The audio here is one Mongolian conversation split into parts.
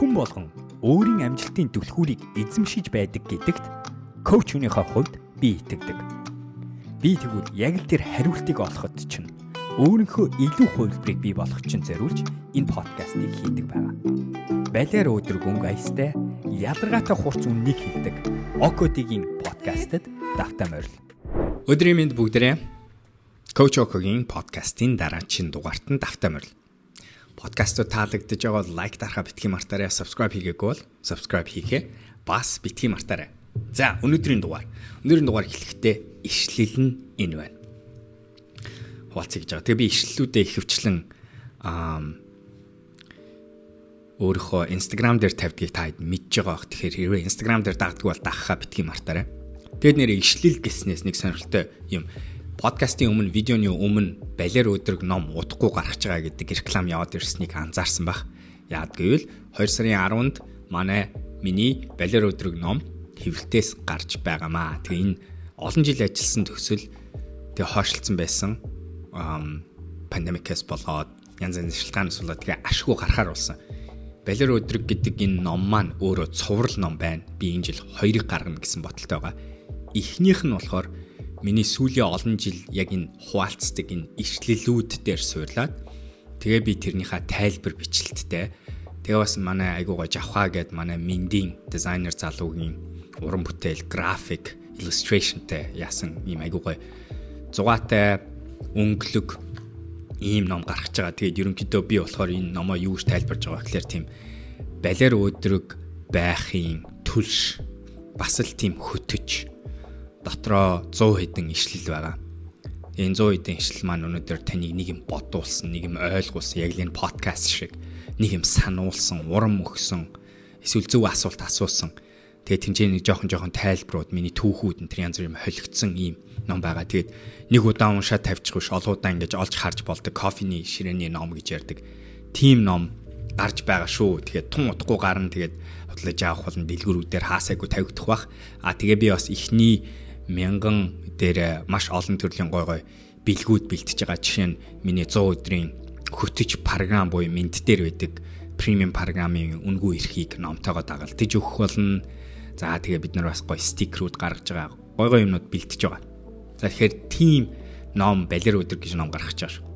Хүн болгон өөрийн амжилтын түлхүүрийг эзэмшиж байдаг гэдэгт коуч өнөөхөө хувьд би итгэдэг. Би тэгвэл яг л тэр хариултыг олоход чинь өөрийнхөө илүү хувилбарыг бий болгох чинь зориулж энэ подкастыг хийдэг байгаа. Балиар өдрөг өнгө аястай ядаргаатай хурц үннийг хэлдэг Окодигийн подкастад давтаа морил. Өдрийн мэнд бүгдээрээ Коуч Окогийн подкастын дараагийн дугаарт нь давтаа морил подкастууд таалагдж байгаа бол лайк дарахаа битгий мартаарай, subscribe хийгээгүй бол subscribe хийхээ бас битгий мартаарай. За, өнөөдрийн дугаар. Өнөөдрийн дугаар эхлэхдээ ишлэл нь энэ байна. Хуваалцъя гэж байгаа. Тэгээ би ишлэлүүдээ ихэвчлэн аа өөрийнхөө Instagram дээр тавьдгийг та мэдж байгаа бох. Тэгэхээр хэрвээ Instagram дээр дагдаг бол дагахаа битгий мартаарай. Тэгэд нэр ишлэл гэснээс нэг сонирхолтой юм подкастын өмнө видеоны өмнө балер өдрөг ном удахгүй гаргаж байгаа гэдэг реклам яваад ирснийг анзаарсан баг. Яад гэвэл 2 сарын 10-нд манай миний балер өдрөг ном хэвлэлтээс гарч байгаамаа. Тэгээ энэ олон жил ажилласан төсөл тэгээ хойшлцсан байсан пандемикээс болоод янз янзын шалтгаанаас болоод тэгээ ашгүй гарахаар болсон. Балер өдрөг гэдэг энэ ном маань өөрөө цуврал ном байна. Би энэ жил хоёрыг гаргана гэсэн бодолтой байгаа. Эхнийх нь болохоор миний сүүлийн олон жил яг энэ хуваалцдаг энэ ишлэлүүд дээр суурлаад тэгээ би тэрнийхээ тайлбар бичлэлттэй тэгээ бас манай айгуугаа жавхаа гэд манай миндийн дизайнер залуугийн уран бүтээл график illustrationтэй яасан ийм айгуугаа зугаатай өнгөлөг ийм ном гаргаж байгаа. Тэгээд ерөнхийдөө би болохоор энэ номоо юу гэж тайлбарж байгаа гэхээр тийм балер өдрөг байхын түлш бас л тийм хөтөж дотроо 100 хэдэн ишлэл байгаа. Энэ 100 хэдэн ишлэл маань өнөөдөр таныг нэг юм бодуулсан, нэг юм ойлгуулсан, яг л энэ подкаст шиг нэг юм сануулсан, урам өгсөн, эсвэл зөв асуулт асуусан. Тэгээд тэнцээ нэг жоохон жоохон тайлбарууд миний түүхүүд энэ янз бүр юм холигдсон ийм ном байгаа. Тэгээд нэг удаа уншаад тавьчихгүй ш олуудаа ингэж олж харж болдог кофений ширээний ном гэж ярьдаг. Тим ном гарч байгаа шүү. Тэгээд тун утгагүй гарна тэгээд бодлож авах болон дэлгүүрүүдээр хаасайгүй тавигдах бах. А тэгээ би бас ихний мянган дээр маш олон төрлийн гой гой бэлгүүд бэлтэж байгаа. Жишээ нь миний 100 өдрийн хөтөж програм буюу минт дээр байдаг премиум програмын үнгүй эрхийг номтойгоо дагалдаж өгөх болно. За тэгээ бид нар бас гой стикерүүд гаргаж байгаа. Гой гой юмнууд бэлтэж байгаа. За тэгэхээр team ном балер өдөр гэж ном гаргаж байгаа шүү.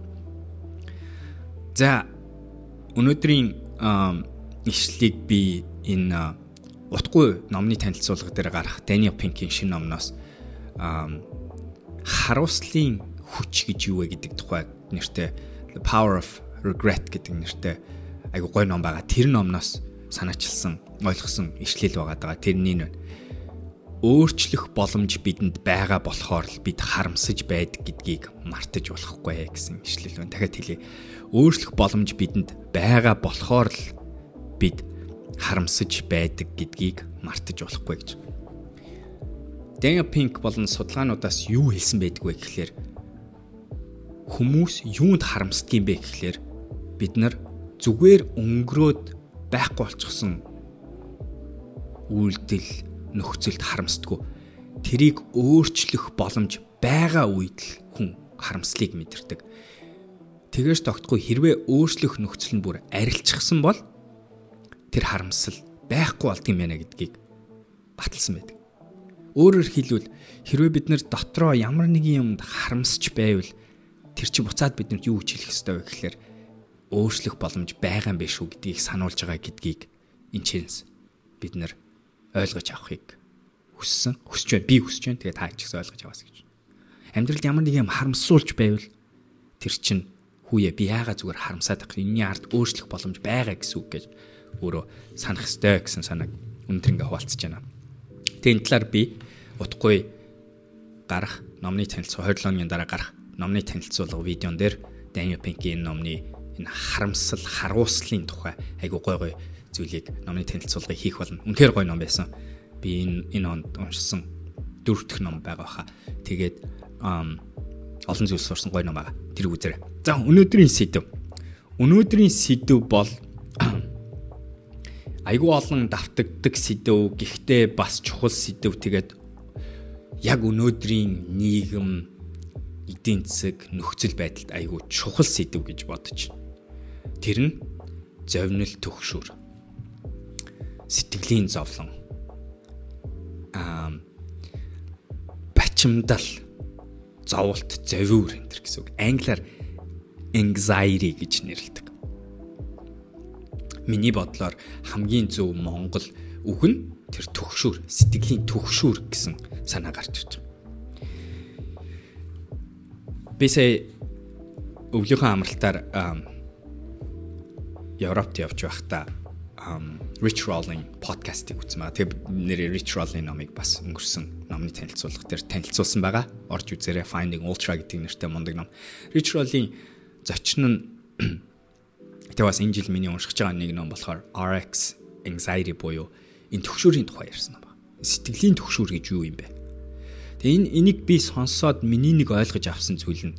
За өнөөдрийн ишлэлийг би энэ утгүй номны танилцуулга дээр гарах Daniel Pink-ийн шинэ номноос харуулслын хүч гэж юу вэ гэдэг тухай нэртэй Power of Regret гэдэг нэртэй айгу гой ном байгаа. Тэр номноос санаачилсан, ойлгосон ишлэл байгаа даа. Тэрний нь өөрчлөх боломж бидэнд байгаа болохоор л бид харамсаж байдаг гэдгийг мартаж болохгүй гэсэн ишлэл байна. Дахиад хэлье. Өөрчлөх боломж бидэнд байгаа болохоор л бид харамсаж байдаг гэдгийг мартаж болохгүй гэж. Daniel Pink болон судалгаануудаас юу хэлсэн байдг вэ гэхлээр хүмүүс юунд харамсдаг юм бэ гэхлээр бид нар зүгээр өнгөрөөд байхгүй болчихсон үйлдэл нөхцөлд харамсдаггүй. Тэрийг өөрчлөх боломж байгаа үед л хүн харамслыг мэдэрдэг. Тэгээс тогтгүй хэрвээ өөрчлөх нөхцөл нь бүр арилчихсан бол тэр харамсал байхгүй болт юм байна гэдгийг баталсан байдаг. Өөрөөр хэлбэл хэрвээ бид нэр дотроо ямар нэгэн юмд харамсч байвал тэр чи буцаад бидэнд юу гэж хэлэх ёстой вэ гэхээр өөрчлөх боломж байгаа юм биш үү гэдгийг сануулж байгаа гэдгийг энэ чэнс бид нэр ойлгож авахыг хүссэн. Хүсэж байна. Би хүсэж байна. Тэгээ та ч гэсэн ойлгож аваас гэж. Амьдралд ямар нэг юм харамсуулж байвал тэр чин хүүе би яага зүгээр харамсаад байх. Энийний ард өөрчлөх боломж байгаа гэсэн үг гэж өөрөө санах ёстой гэсэн санааг өндөр ингээ хуваалцаж байна. Тэгээ энэ талаар би утгагүй гарах номны танилцуулга 20 оны дараа гарах номны танилцуулга видеон дээр Daniel Pink-ийн номны энэ харамсал, харуулслын тухай айгу гой гой зүйлийг номны танилцуулгыг хийх болно. Үнэхээр гой ном байсан. Би энэ энэ онд уншсан дөрөв дэх ном байгаа хаа. Тэгээд олон зүйл сурсан гой ном байгаа. Тэр үзээрэй. За өнөөдрийн сэдв. Өнөөдрийн сэдв бол айгу олон давтагддаг сэдв. Гэхдээ бас чухал сэдв. Тэгээд яг өнөөдрийн нийгэм эдийн засаг нөхцөл байдалд айгүй чухал сэдв гэж бодож. Тэр нь зовнил төгшүр. сэтгэлийн зовлон аа бачимдал зовлт зовиур энэ гэсэн үг. Англиар anxiety гэж нэрлэдэг. Миний бодлоор хамгийн зөв монгол үг нь тэр төгшүүр, сэтгэлийн төгшүүр гэсэн санаа гарч ирж байгаа. Би сая өвлийнхөө амралтаар Европт явж байхдаа Rich Rolling подкастыг үзсэн ба тэгээ нэр Rich Rolling номыг бас өнгөрсөн номны танилцуулга дээр танилцуулсан байгаа. Орж үзээрэй Finding Ultra гэдэг нэртэй мундаг ном. Rich Rolling зочин нь тэгээ бас энэ жил миний уншиж байгаа нэг ном болохоор RX Anxiety буюу энэ төгшүүрийн тухай ярьсан ном ба. Сэтгэлийн төгшүүр гэж юу юм бэ? Тэгээ энэ энийг би сонсоод миний нэг ойлгож авсан зүйл нь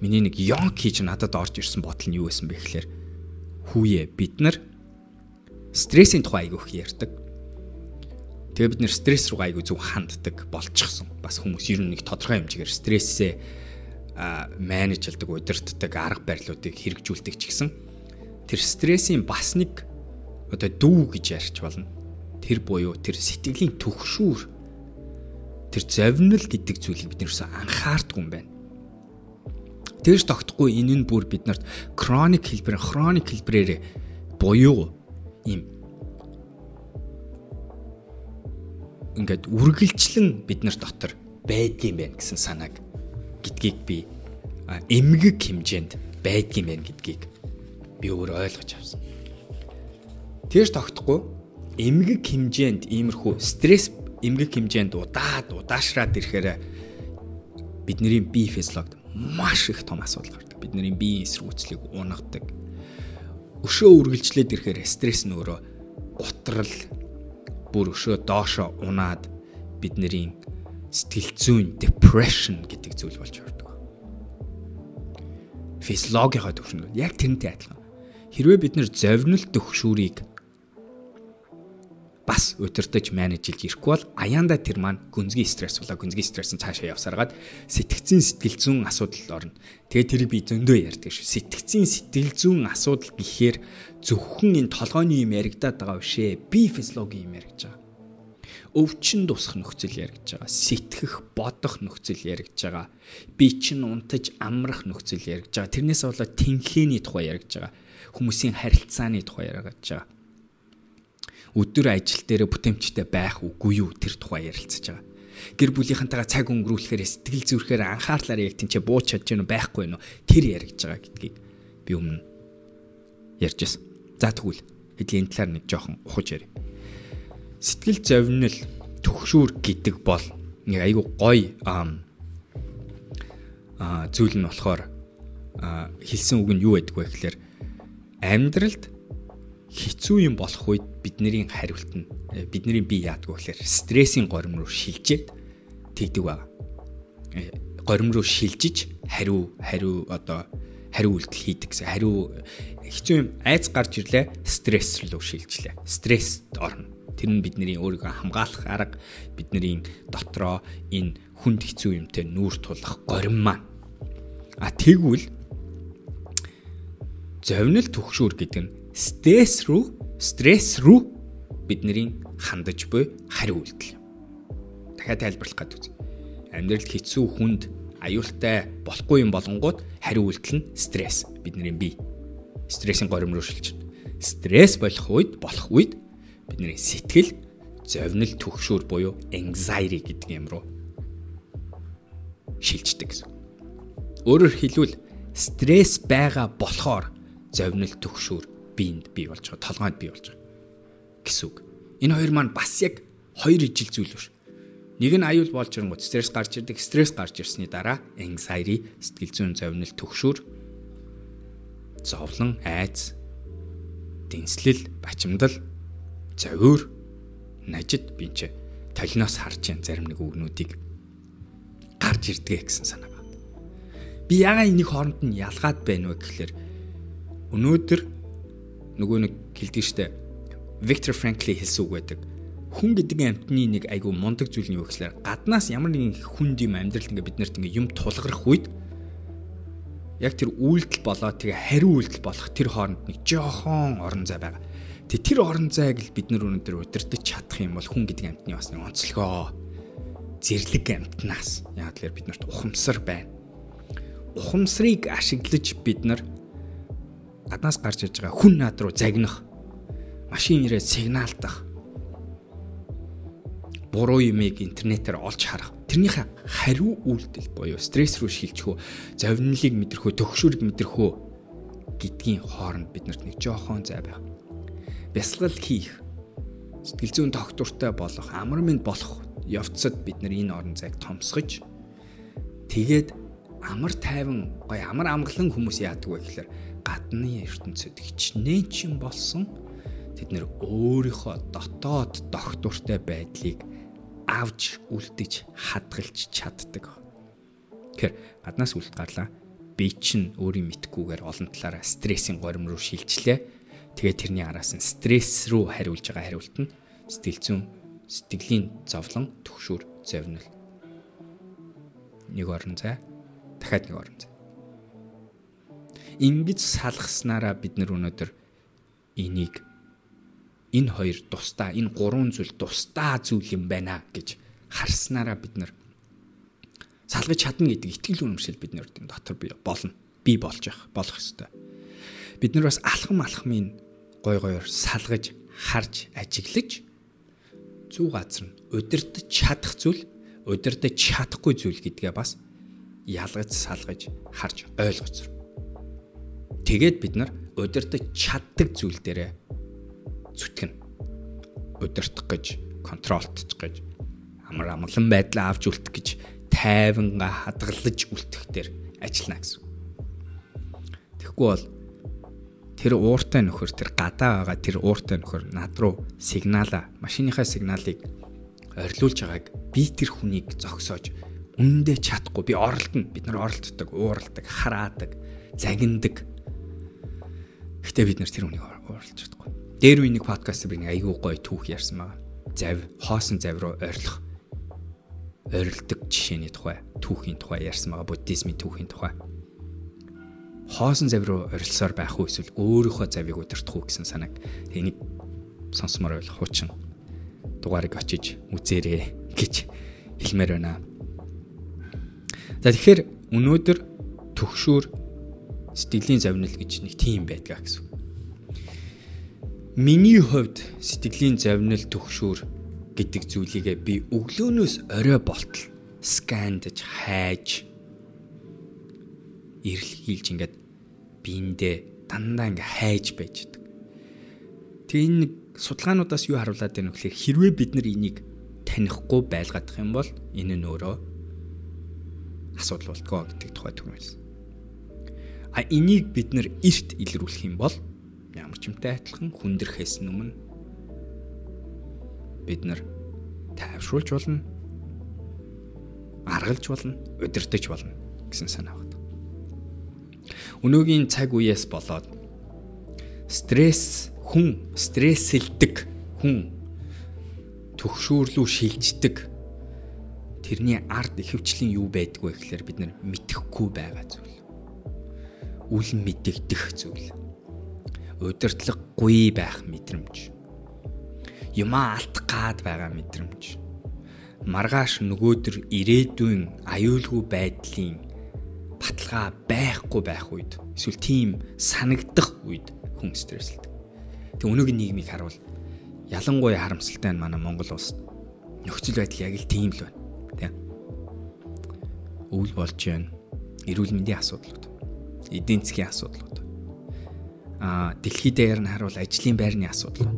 миний нэг young хийж надад орж ирсэн бодол нь юу байсан бэ гэхээр хүүе бид нар стрессийн тухай айгүйх ярьдаг. Тэгээ бид нэр стресс руу айгүй зөв ханддаг болчихсон. Бас хүмүүс ер нь нэг тодорхой хэмжээгээр стрессээ менежлдэг, удирддаг арга барилуудыг хэрэгжүүлдэг ч гэсэн тэр стрессийн бас нэг одоо дүү гэж ярьж болно. Тэр буюу тэр сэтгэлийн төгшүүр тэр зовнил гэдэг зүйлийг бид нэрсээ анхаардгүй юм байна. Тэрж тогтохгүй энэ нь бүр биднэрт хроник хэлбэр, хроник хэлбрээр буюу ийм ингээд үргэлжлэн бид нар дотор байдгийм байх гэсэн санааг гэдгийг би эмгэг хэмжээнд байдгийм байх гэдгийг би өөр ойлгож авсан. Тэрс тогтохгүй эмгэг хэмжээнд иймэрхүү стресс эмгэг хэмжээнд удаад удаашраад ирэхээр бидний бие физиологид маш их том асуудал гардаг. Бидний биеийн эсрэгүүцлийг унагадаг өшөө үргэлжлээд ирэхээр стресс нь өөрөө гутрал бүр өшөө доошо унаад бидний сэтгэл зүйн depression гэдэг зүйл болж ордог. Физиологийнхаа төвшөнд яг тэрнтэй адилхан. Хэрвээ бид нэр зовнил төгшүүрийг бас удирдах менежлж ирэхгүй бол аяанда тэр маань гүнзгий стресс болоо гүнзгий стресс нь цаашаа явсараад сэтгцийн сэтгэл зүйн асуудал орно. Тэгээ тэрийг би зөндөө ярьдаг шүү. Сэтгцийн сэтгэл зүйн асуудал гэхээр зөвхөн энэ толгойн юм яригадаад байгаа бишээ. Би физиологийн юм яригдж байгаа. Өвчин тусах нөхцөл яригдж байгаа. Сэтгэх, бодох нөхцөл яригдж байгаа. Би чинь унтаж амрах нөхцөл яригдж байгаа. Тэрнээс болоод тэнхээний тухай яригдж байгаа. Хүмүүсийн харилцааны тухай яригдж байгаа өдөр ажил дээр бүтээмжтэй байх үгүй юу тэр тухай ярилцаж байгаа. Гэр бүлийнхэнтэйгээ цаг өнгөрүүлэхээр сэтгэл зүрэхээр анхаарлаар яг тэнцээ бууч чадж гэнэ байхгүй юу тэр яригдж байгаа гэдгийг би өмнө ярьжсэн. За тэгвэл хэдийн энэ талаар нэг жоохон ухаж ярив. Сэтгэл зовнил төгшүүр гэдэг бол нэг айгүй гоё аа зүйл нь болохоор хэлсэн үг нь юу байдг вэ гэхээр амьдралд хэцүү юм болох үед бидний хариулт нь э, бидний бие яадгүй гэхээр стрессийн горим руу шилжээд тэгдэг байгаа. Э, горим руу шилжиж хариу хариу одоо хариу үйлдэл хийдэг гэсэн. Хариу хэцүү юм айц гарч ирлээ стресс рүү шилжлээ. Стресст орно. Тэр нь бидний өөрийгөө хамгаалах арга бидний дотроо энэ хүнд хэцүү юмтай нүүр тулах горим маань. А тэгвэл зовнил төгшүүр гэдэг нь стресс рүү стресс рүү бидний хандаж буй хариу үйлдэл. Дахиад тайлбарлах гэдэг үз. Амьдралд хэцүү хүнд аюултай болохгүй юм болонгууд хариу үйлдэл нь стресс бидний бие. Стрессийн горим руу шилжинэ. Стресс болох үед болох үед бидний сэтгэл зовнил төгшүүр буюу anxiety гэдэг юм руу шилждэг гэсэн. Өөрөөр хэлбэл стресс байгаа болохоор зовнил төгшүүр биеинд бий болж байгаа, толгойд бий болж байгаа гэсэн үг. Энэ хоёр маань бас яг хоёр ижил зүйл биш. Нэг нь аюул болж ирэнгүүт стресс гарч ирдэг. Стресс гарч ирсний дараа anxiety, сэтгэл зүйн зовнил, төгшүүр, зовлон, айц, дэнслэл, бачимдал, зовиор, нажид бинч толиноос харж ян зарим нэг үгнүүдийг гарч ирдэг гэсэн санаа байна. Би ягаа энийг хооронд нь ялгаад байна вэ гэхэлэр өнөөдөр нөгөө нэг хэлдэг штэ Виктор Франкли хэлсэн үг байдаг. Хүн гэдэг амьтны нэг айгүй мундаг зүйл нь юу гэхээр гаднаас ямар нэгэн хүнд юм амьдралд ингээ биднэрт ингээ юм тулгарх үед яг тэр үйлдэл болоо тэгээ хариу үйлдэл болох тэр хооронд нэг жоохон орон зай байгаа. Тэ тэр орон зайг л бид нар өнөөдөр удирдах чадах юм бол хүн гэдэг амьтны бас нэг онцлогоо зэрлэг амьтнаас яг л бид нарт ухамсар байна. Ухамсарыг ашиглаж бид нар гаднаас гарч иж байгаа хүн над руу загнах. Машин ирээд сигналдах буруу юмыг интернетээр олж харах. Тэрнийхээ хариу үйлдэл буюу стресс рүү шилжихүү зовнилыг мэдрэхүү төгшүүрийг мэдрэхүү гэдгийн хооронд биднэрт нэг жоохон зай байх бясалгал хийх. Сэтгэл зүйн доктортой болох амар мэд болох явцад бид нар энэ орон зайг томсгож тэгээд амар тайван гой амар амгалан хүмүүс яадаг вэ гэхээр гадны ертөнцид хичнээн ч юм болсон тэд нэр өөрийнхөө дотоод доктортой байдлыг авж үлдэж хадгалж чаддаг. Тэгэхээр гаднаас үлд гарлаа би чинь өөрийн мэдхгүйгээр олон талаараа стрессийн горим руу шилжлээ. Тэгээд тэрний араас нь стресс рүү хариулж байгаа хариулт нь сэтгэл зүйн сэтгэлийн зовлон төгшүүр зовнил. Нэг орон зай дахиад нэг орон зай. Ингэж салгаснараа бид нар өнөөдөр энийг энэ хоёр тусдаа энэ гурван зүйл тусдаа зүйл юм байна гэж харснараа бид нар салгаж чадна гэдэг итгэл үнэмшил бид нар дотор бий болно. Би болж явах болох ёстой. Бид нар бас алхам алхмын гой гойор салгаж харж ажиглаж зүү газар нь удирдах чадах зүйл удирдах чадахгүй зүйл гэдгээ бас ялгаж салгаж харж ойлгоц. Тэгээд бид нар удирдах чаддаг зүйл дээрээ зүтгэн удирдах гэж контролтчих гэж амар амгалан байдлаа авч үлдэх гэж тайванга хадгалж үлдэх дээр ажиллана гэсэн. Тэгэхгүй бол тэр ууртай нөхөр тэр гадаа байгаа тэр ууртай нөхөр над руу сигнала машиныхаа сигналыг орилуулж байгааг би тэр хүнийг зогсоож үнэндээ чадахгүй би оролдоно бид нар оролддог ууралдаг хараадаг загиндаг гэтээ бид нар тэр хүнийг ууралж чадахгүй Дээр үе нэг подкаст би нэг айгүй гоё түүх ярьсан байгаа. Зав, хоосон зав руу ойрлох. Ойрлдог жишээний тухай, түүхийн тухай ярьсан байгаа. Буддизмын түүхийн тухай. Хоосон зав руу ойрлсоор байх уу эсвэл өөрийнхөө завыг удирдах уу гэсэн санааг энийг сонсомоор байл хуучин дугаарыг очиж үзээрэй гэж хэлмээр байна. За тэгэхээр өнөөдөр төгшүүр сэтгэлийн завнил гэж нэг тийм байдгаа гэсэн. Миний хувьд сэтгэлийн завнил төгшүүр гэдэг зүйлийгээ би өглөөнөөс орой болтол скандж хайж ирэл хийлж ингээд биэндээ дандаа ингээ хайж байж байдаг. Тэгээ энэ судалгаануудаас юу харуулад байна вэ гэхээр хэрвээ бид нар энийг танихгүй байлгадах юм бол энэ нь өөрөө асуудал болтгоо гэдэг тухай түгмэлсэн. А энийг бид нар эрт илрүүлэх юм бол ямар ч юмтай адилхан хүндрэхээс өмнө бид нар тайвшруулж болно аргалж болно удирдах болно гэсэн санаа байна. Өнөөгийн цаг үеэс болоод стресс хүн стрессэлдэг хүн төгшөөрлөө шилждэг тэрний ард ихэвчлийн юу байдгүй гэхээр бид нар мэдхгүй байгаа зүйл. Үл мэдэгдэх зүйл удирдлаггүй байх мэдрэмж. Юмаа алдах гад байгаа мэдрэмж. Маргааш нөгөөдөр ирээдүйн аюулгүй байдлын баталгаа байхгүй байх үед эсвэл тийм санагдах үед хүн стрессэлдэг. Тэг өнөөгийн нийгмийг харуул ялангуяа харамсалтай нь манай Монгол улс нөхцөл байдал яг л тийм л байна. Тэ. Өвөл болж байна. Эрүүл мэндийн асуудлууд, эдийн засгийн асуудлууд а дэлхий дээр нь харуул ажлын байрны асуудал.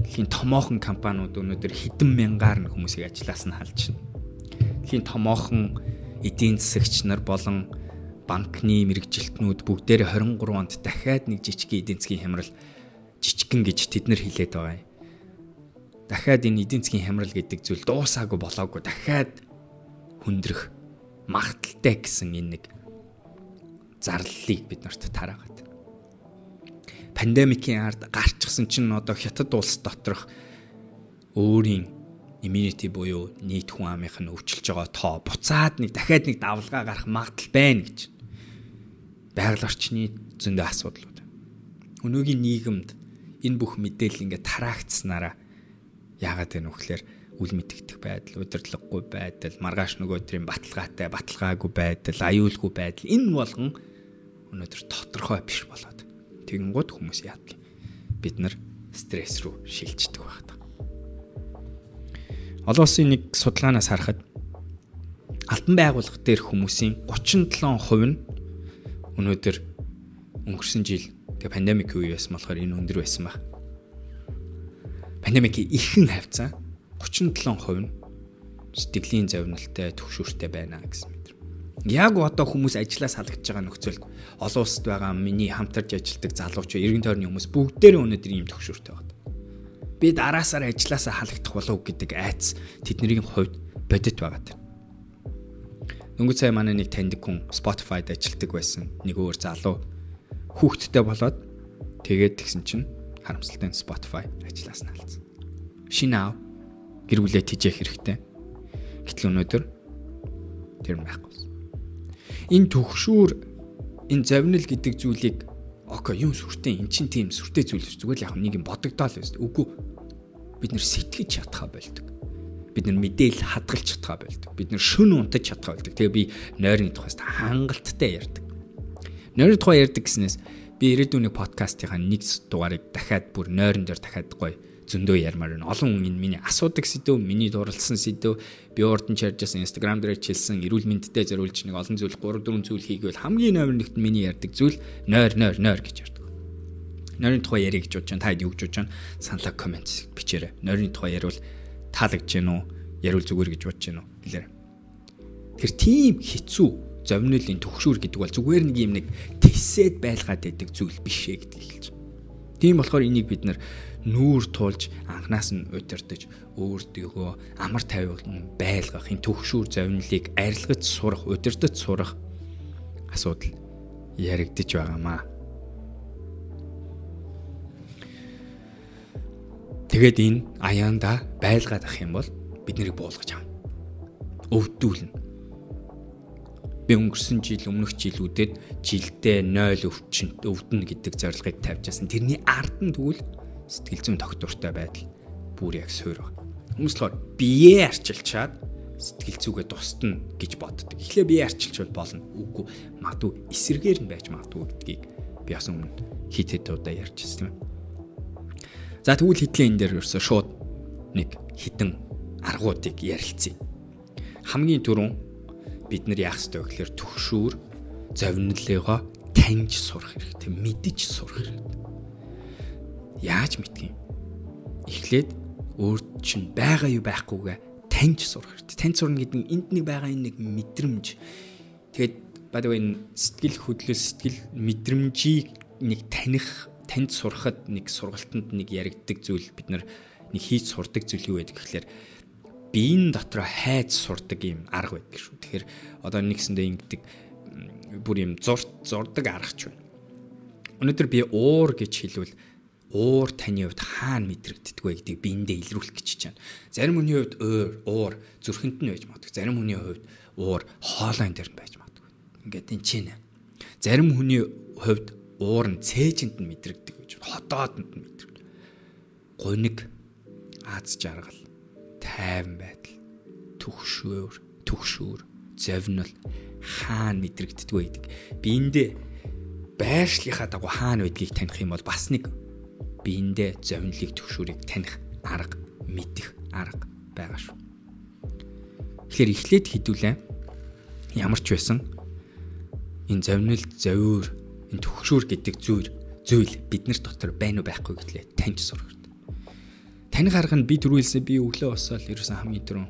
Дэлхийн томоохон компаниуд өнөөдөр хэдэн мянгаар нь хүмүүсийг ажлаас нь халж байна. Дэлхийн томоохон эдийн засагч нар болон банкны мэрэгжилтнүүд бүгдээрээ 23 онд дахиад нэг жижигхэн эдийн засгийн хямрал жижигхэн гэж тэд нар хэлээд байгаа юм. Дахиад энэ эдийн засгийн хямрал гэдэг зүйл дуусаагүй болоогүй дахиад хүндрэх магталтай гэсэн энэ нэг зарлалыг бид нарт тараагаад пандемикийн ард гарчсан чинь одоо хятад улс доторх өөрийн immunity буюу нийт хүн амынх нь өвчлөж байгаа тоо буцаад нэг дахиад нэг давлгаа гарах магадлал байна гэж. Байгаль орчны зөндөө асуудлууд. Өнөөгийн нийгэмд энэ бүх мэдээлэл ингээд тараагдсанараа яагаад вэ нөхлөөр үл мэдэгдэх байдал, удирдлаггүй байдал, маргааш нөгөө төрлийн баталгаатай, баталгаагүй байдал, аюулгүй байдал энэ болгон өнөөдөр тодорхой биш болоод тэгэнгუთ хүмүүс яадаг. Бид нар стресс рүү шилждэг байх та. Олон улсын нэг судалгаанаас харахад алтан байгууллага дээр хүмүүсийн 37% нь өнөөдөр өнгөрсөн жил тэгээ пандемик үе байсан болохоор энэ өндөр байсан баг. Пандемикийн ихэнх хавцаа 37% нь сэтгэлийн завиналтай төвшөртэй байна гэсэн. Яг одоо хүмүүс ажлаас халагдж байгаа нөхцөлд олон улсад байгаа миний хамтарч ажилладаг залууч, эргэн тойрны хүмүүс бүгдээрээ өнөөдөр ийм төвшөртэй байна. Би дараасаар ажлаасаа халагдах болов гэдэг айц тэдний хувьд бодит байгаа. Дөнгөж сая манай нэг таньдаг хүн Spotify-д ажилладаг байсан. Нэг өөр залуу хүүхдтэй болоод тэгээд тэгсэн чинь харамсалтай Spotify ажиллаас нь алдсан. Шинэ аав гэр бүлээ тижээх хэрэгтэй. Гэтэл өнөөдөр тэр байхгүй. Энэ төгшүүр энэ завнил гэдэг зүйлийг окей юм сүртэй эн чин тийм сүртэй зүйл зүгээр л яг нэг юм бодогдоол байсан. Үгүй бид нэр сэтгэж чадхаа болдог. Бид нэр мэдээл хадгалж чадхаа болдог. Бид нэр шүн унтаж чадхаа болдог. Тэгээ би нойрны тухайс хангалттай ярьдаг. Нойрны тухай ярьдаг гэснээс би ирээдүйн подкастынхаа нэг дугаарыг дахиад бүр нойрон дээр дахиад гоё зөндөө ярмаар байна. Олон хүн миний асуудаг сэдв, миний дурлалсан сэдв, би урд нь чаржсан Instagram дээр чилсэн эрүүл мэндэд зориулж нэг олон зүйл 3 4 зүйл хийгээл хамгийн номер нэгт миний ярьдаг зүйл нойр нойр нойр гэж ярьдаг. Нойрны тухай ярих гэж бодож байна. Та хэд юу гэж бодож байна? Саналаа комент бичээрэй. Нойрны тухай яриул таалагдж гэнэ үү? Яриул зүгээр гэж бодож гэнэ үү? Хэлээрэй. Тэр тийм хэцүү зовнилийн төгшүүр гэдэг бол зүгээр нэг юм нэг тэсэд байлгаад байдаг зүйл биш ээ гэдгийг хэлж байна. Тийм болохоор энийг бид нар нүүр туулж анханаас нь удирдах өөртөөгөө амар тайван байлгах энэ төгшүүр завнилыг арилгаж сурах удирдах сурах асуудал яригдж байгаамаа. Тэгээд энэ аяанда байлгаад ах юм бол бид нарыг буулгаж авна. Өвдүүлнэ. Би өнгөрсөн жил өмнөх жилүүдэд жилдээ 0 өвчин өвдөн гэдэг зорилгыг тавьжсэн. Тэрний ард нь тэгвэл сэтгэл зүйн доктортой байдал бүр яг суур байна. Хүмүүс болохоор биеэ арчилчаад сэтгэл зүгээ тусдна гэж боддог. Эхлээ биеэ арчилж болно. Үгүй магадгүй эсэргээр нь байж магадгүй гэдгийг би бас өмнө хит хит удаа ярьж ирсэн юм. За тэгвэл хитлийн энэ дээр ерөөсө шууд нэг хитэн аргуудыг ярилцъя. Хамгийн түрүүн бид нар яах ёстой вэ гэхээр төгшүүр зовнилыгоо таньж сурах хэрэгтэй, мэдж сурах хэрэгтэй яаж мэдгийм? Эхлээд өөр чинь байгаа юу байхгүйгээ таньж сурах хэрэгтэй. Таньж сурна гэдэг нь энд нэг байгаа энэ нэг мэдрэмж. Тэгээд the way сэтгэл хөдлөл сэтгэл мэдрэмжийг нэг таних таньж сурахад нэг сургалтанд нэг яригддаг зүйл бид нар нэг хийж сурдаг зүйл юу байдаг гэхэлэр биеийн дотор хайж сурдаг юм арга байдаг шүү. Тэгэхээр одоо нэгсэндээ ингэдэг бүр юм зурд зурдаг аргач байна. Өнөөдөр би уур гэж хэлвэл уур таны хувьд хаана мэдрэгддэг вэ гэдгийг биендээ илрүүлэх гэж чана. Зарим хүний хувьд уур зүрхэнд нь байж магадгүй. Зарим хүний хувьд уур хоолойн дээр нь байж магадгүй. Ингээд энэ чинь. Зарим хүний хувьд уур нь цээжинд нь мэдрэгдэг гэж. Хотоодонд нь мэдрэгдэг. Гуниг аз жаргал, тайван байдал, түгшөөр, түгшүүр, зовнил хаана мэдрэгддэг вэ гэдэг. Биендээ байршлийнхаа дагуу хаана байдгийг таних юм бол бас нэг биендээ зовнилыг төвшүүрийг таних арга мэдэх арга байгаа шүү. Тэгэхээр эхлээд хідүүлээ ямар ч байсан энэ зовнил зовир энэ төвшүүр гэдэг зүйл зүйл биднэр дотор байна уу байхгүй гэтлээ таньж сурах хэрэгтэй. Таних арга нь би түрүүлсэн би өглөө босоод ерөөсөн хамгийн түрүүн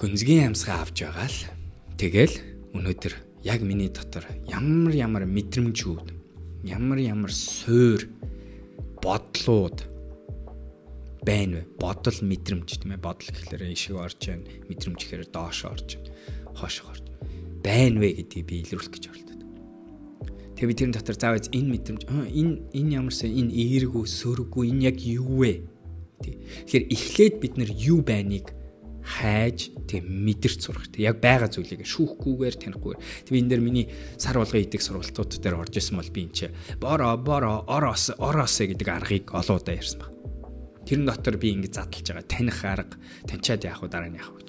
гүнзгий амьсгаа авч байгаа л тэгэл өнөөдөр яг миний дотор ямар ямар мэдрэмжүүд ямар ямар суур бодлууд байна вэ? Бодол мэдрэмж тийм ээ. Бодол гэхлээр ишиг орж байна. Мэдрэмж гэхээр доош орж байна. Хойш орж байна вэ гэдгийг би илрүүлэх гэж оролдод. Тэгээ би тэрэн дотор заавал энэ мэдрэмж энэ энэ ямарсаа энэ эергүй, сөрөггүй энэ яг юу вэ? Тэгэхээр эхлээд бид нар юу байныг хайж тэг мэдэрч сурах. Яг байгаа зүйлийг шүүхгүйгээр танихгүйгээр. Тэг энэ дэр миний сар болгон идэх сургалтууд дээр орж исэн бол би энэ чи боро боро ороос ороос гэдэг аргыг олоодаа ярьсан баг. Тэрэн дотор би ингэ задлж байгаа таних арга таньчаад яах вэ дараа нь яах вэ гэж.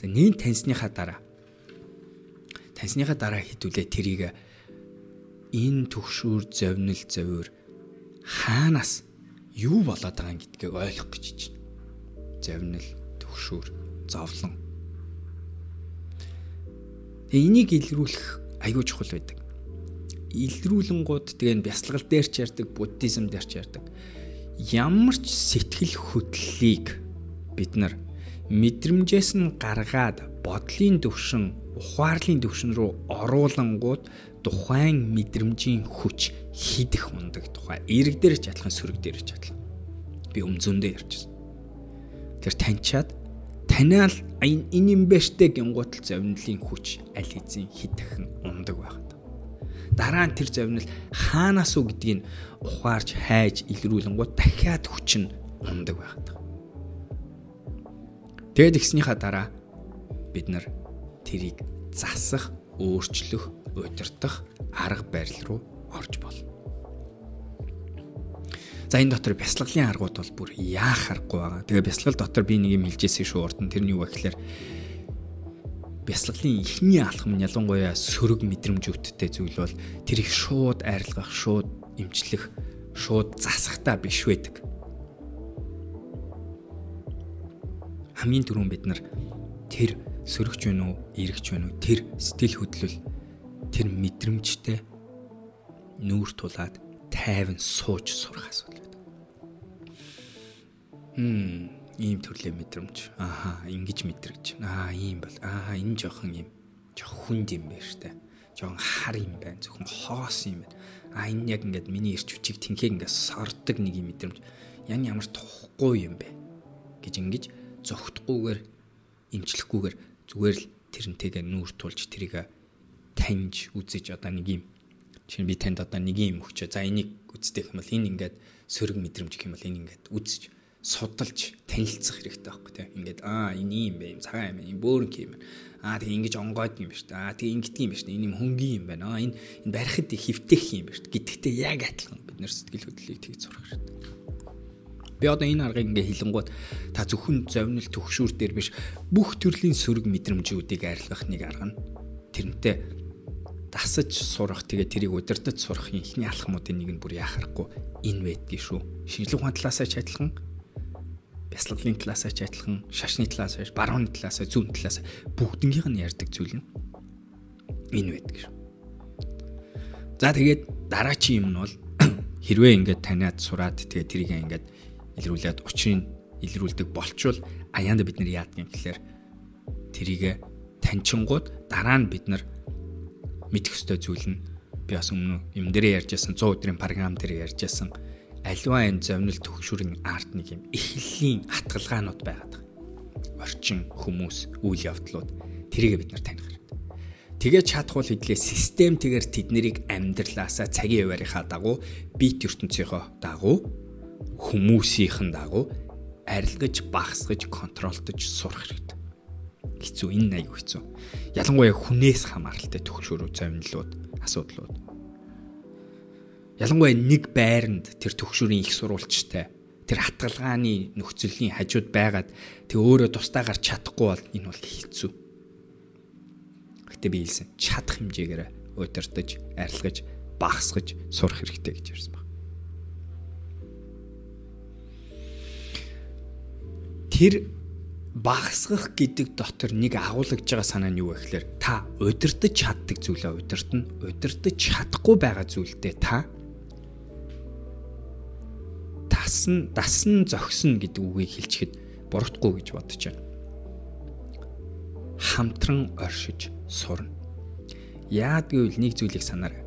За нэг таньсныхаа дараа таньсныхаа дараа хитүүлээ тэрийг энэ төгшүүр зовнил зовөр хаанаас юу болоод байгаа гэдгийг ойлгох гэж чинь. Зовнил төгшүүр зовлон. Тэгээ энийг илрүүлэх аюул чухал байдаг. Илрүүлэнгууд тэгээ бясалгал дээр ч ярьдаг, буддизм дээр ч ярьдаг. Ямар ч сэтгэл хөдлөлийг бид нар мэдрэмжээс нь гаргаад бодлын төвшин, ухаарлын төвшин рүү оруулангууд тухайн мэдрэмжийн хүч хидэх ундаг тухай эрг дээр ч адилхан сөрөг дээр ч адилхан би өмзөндөө ярьчихсан. Тэр таньчаад таниал энэ юм бэ штэ гингуутал зовнилын хүч аль хэзээ хэд дахин ундаг байхад. Дараа нь тэр зовнил хаанаас уу гэдгийг ухаарч хайж илрүүлэнгууд дахиад хүч нь ундаг байхад. Тэгэд гиснийхаа дараа бид нар тэрийг засах, өөрчлөх, удирдах арга барил руу орж болно. За энэ дотор бясалгалын аргууд бол бүр яах аргагүй байгаа. Тэгээ бясалгал дотор би нэг юм хэлжсэн шүү урд нь тэр нь юу вэ гэхээр бясалгалын эхний алхам нь ялангуяа сөрөг мэдрэмжүүдтэй зүйл бол тэр их шууд арилгах, шууд эмчлэх, шууд засахтаа биш байдаг. Хамгийн түрүүн бид нар тэр сөрөгч вэ нү, эргэж вэ нү тэр сэтгэл хөдлөл тэр мэдрэмжтэй нүүр тулаад тайван сууж сурах асуудал Хм, ийм төрлийн мэдрэмж. Ааха, ингэж мэдрэгч. Аа, ийм бол. Аа, энэ жоохон ийм жоохон хүнд юм байна штэ. Жоохон хар юм байна. Зөвхөн хоос юм байна. Аа, энэ яг ингээд миний ирч хүчийг тэнхээ ингээд сордог нэг юм мэдрэмж. Ян ямар тухгүй юм бэ гэж ингэж зогтхгүйгээр имжлэхгүйгээр зүгээр л тэрнтэйгээ нүүр тулж тэрийг таньж үзэж одоо нэг юм чинь би танд одоо нэг юм өгчөө. За энийг үздэг юм бол энэ ингээд сөрөг мэдрэмж гэх юм бол энэ ингээд үзэж судалж танилцах хэрэгтэй байхгүй тийм ингээд аа энэ юм бэ юм цагаан юм юм бөөрнг юм аа тэг ингэж онгойд юм ба шүү дээ. Аа тэг ингэдэг юм дээ. Энэ юм хөнгөн юм байна. Аа энэ энэ барихад хөвтөх юм дээ. Гэдэгтээ яг адилхан бид нэр сэтгэл хөдлөлийг тэгж сурах хэрэгтэй. Би одоо энэ аргыг ингээ хилэнгууд та зөвхөн зовнил төгшүүр дээр биш бүх төрлийн сөрөг мэдрэмжүүдийг арилгах нэг арга нь тэрнтэй дасаж сурах тэгээ тэрийг удирдах сурах ихний алхмуудын нэг нь бүр яхахгүй энэ байдгийг шүү шинжлэх ухааны талаасаа ч адилхан бясалгалын талаас ч адилхан, шашны талаас, барууны талаас, зүүн талаас бүгднгийнх нь ярьдаг зүйл нь энэ байдаг шүү. За тэгээд дараачийн юм нь бол хэрвээ ингээд таниад сураад тэгээд тэрийг ингээд илрүүлээд учрыг илрүүлдэг болчвол аяанда бид нар яадаг юм гэхээр тэрийг таньчингууд дараа нь бид нар мэдэх ёстой зүйл нь би бас өмнө юм дээр ярьжсэн 100 өдрийн програм дээр ярьжсэн аливаа энэ зовнил төгшүрийн арт нэг юм эхлэлийн хатгалгаанууд байгаад байгаа. Орчин хүмүүс үйл явдлууд тэрийг бид нар таних хэрэгтэй. Тэгээ чадхуул хэдлээ систем тэгээр тэднийг амьдралаасаа цагийн яваарийнхаа дагуу бит ертөнцийнхөө дагуу хүмүүсийнхэн дагуу арилгаж багсгаж контролдож сурах хэрэгтэй. Хэцүү энэ аягүй хэцүү. Ялангуяа хүнээс хамааралтай төгшөрөө зовнилууд асуудлууд Ялангуяа нэг байранд тэр төгшөрийн их сурвалжтай тэр хатгалгааны нөхцөлийн хажууд байгаад тэг өөрөө тусдаа гарч чадахгүй бол энэ бол хэцүү. Гэтэ би хэлсэн чадах хэмжээгээр удирдах, арилгаж, багасгаж сурах хэрэгтэй гэж ярьсан баг. Тэр багасгах гэдэг дотор нэг агуулгаж байгаа санаа нь юу вэ гэхээр та удирдах чаддаг зүйлээ удирдна, удирдах чадахгүй байгаа зүйлдээ та дасна дасна зогсно гэдэг үгийг хэлчихэд буруудахгүй гэж бодож байна. Хамтран оршиж сурна. Яад гэвэл нэг зүйлийг санаарай.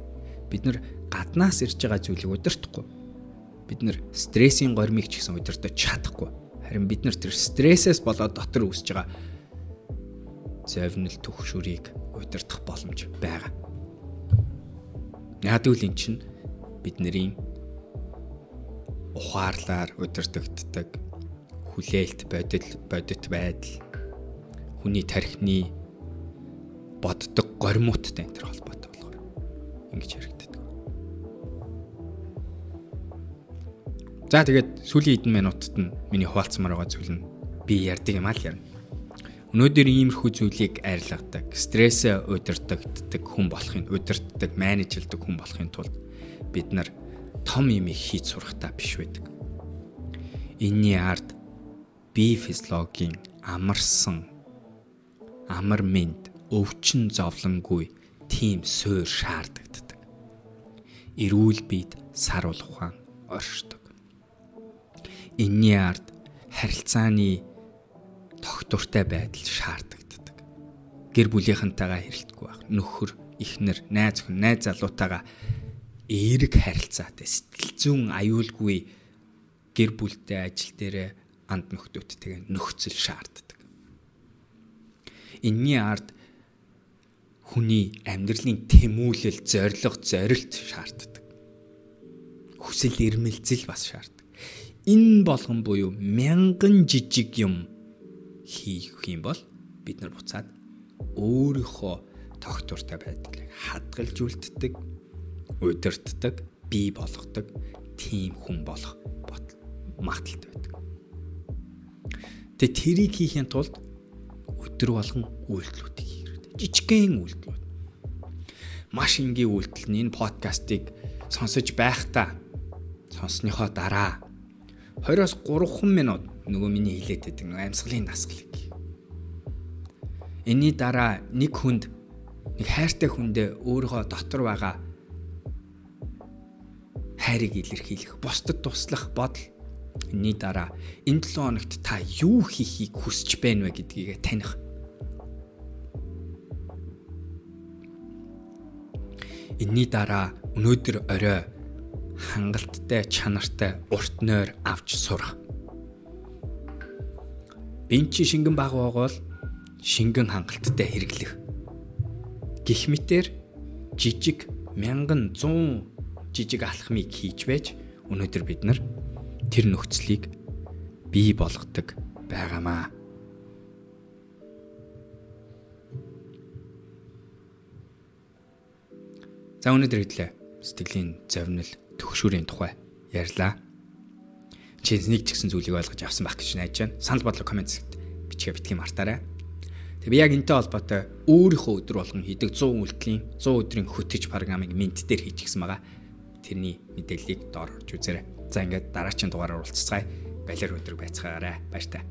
Бид нар гаднаас ирж байгаа зүйлийг удирдахгүй. Бид нар стрессийн гормыг ч гэсэн удирдах чадахгүй. Харин бид нар тэр стрессээс болоод дотор үүсэж байгаа зовнил төгшөрийг удирдах боломж байгаа. Яад гэвэл эн чинь бидний ухаарлаар удирдагддаг хүлээлт, бодит, бодит байдал, хүний тархины боддог горимуттай энэ төр холбоотой болохоор ингэж яригддаг. За тэгээд сүүлийн хэдэн минутад нь миний хуваалцмаар байгаа зүйл нь би ярьдаг юм аа л ярина. Өнөөдөр иймэрхүү зүйлийг арилгадаг, стрессээ удирдахдаг хүн болохын, удирддаг, менежлдэг хүн болохын тулд бид нар том юм хийж сурахтаа биш байдаг. Энийний ард бие физиологийн амарсан амар мэд өвчин зовлонгүй тийм суур шаардагддаг. Эрүүл биед саруул ухаан оршдог. Энийний ард харилцааны тогтвортой байдал шаардагддаг. Гэр бүлийнхэнтэйгээ хэрэлдэхгүй байх. Нөхөр, эхнэр, найз охин, найз залуутайгаа эерэг харилцаатай, сэтгэл зүйн аюулгүй гэр бүлтэй ажил дээрээ анд нөхдөдтэйгээ нөхцөл шаарддаг. Энийний ард хүний амьдралын тэмүүлэл, зориг, зорилт шаарддаг. Хүсэл эрмэлзэл бас шаарддаг. Энэ болгон буюу мянган жижиг юм хийх юм бол бид нар буцаад өөрийнхөө тогтвортой байдлыг хадгалж үлддэг, удирддаг, бий болгодог тийм хүн болох магадaltaй байдаг. Тэгээ тэрийг хийхин тулд өдөр болгон үйлдэлүүдийг хийх хэрэгтэй. Жижигхэн үйлдэлүүд. Маш энгийн үйлдэл нь энэ подкастыг сонсож байхдаа сонссныхоо дараа 20-оос 3 минут нөгөө миний хилээд байдаг нөгөө амьсгалын дасгалыг. Энийний дараа нэг хүнд нэг хайртай хүндээ өөрийнхөө дотор байгаа хайрыг илэрхийлэх, бусдад туслах бодол. Энийний дараа энэ 7 хоногт та юу хийхийг хүсэж байна вэ гэдгийг таних. Энийний дараа өнөөдөр орой хангалттай, чанартай урт нойр авч сурах Энд чи шингэн баг байгавал шингэн хангалттай хэрэглэх. Гэх мэтэр жижиг мянган 100 жижиг алхмыг хийж байж өнөөдөр бид нар тэр нөхцөлийг бий болгодог байгаамаа. За өнөөдөр хэдлээ сэтгэлийн зовнил төгшүүрийн тухай ярьлаа чи нэг ч гэсэн зүйлийг ойлгож авсан байх гэж найдаж байна. Санал бодлого комент хэсэгт бичгээ битгий мартаарай. Тэгээ би яг энэтэй холбоотой өөрийнхөө өдөр болгон хийдэг 100 үйлдэлийн 100 өдрийн хөтөж программыг минт дээр хийж гисэн байгаа. Тэрний мэдээллийг доор орж үзээрэй. За ингээд дараагийн дугаараар уулзцгаая. Балер өдөр байцгаарай. Баяр таа.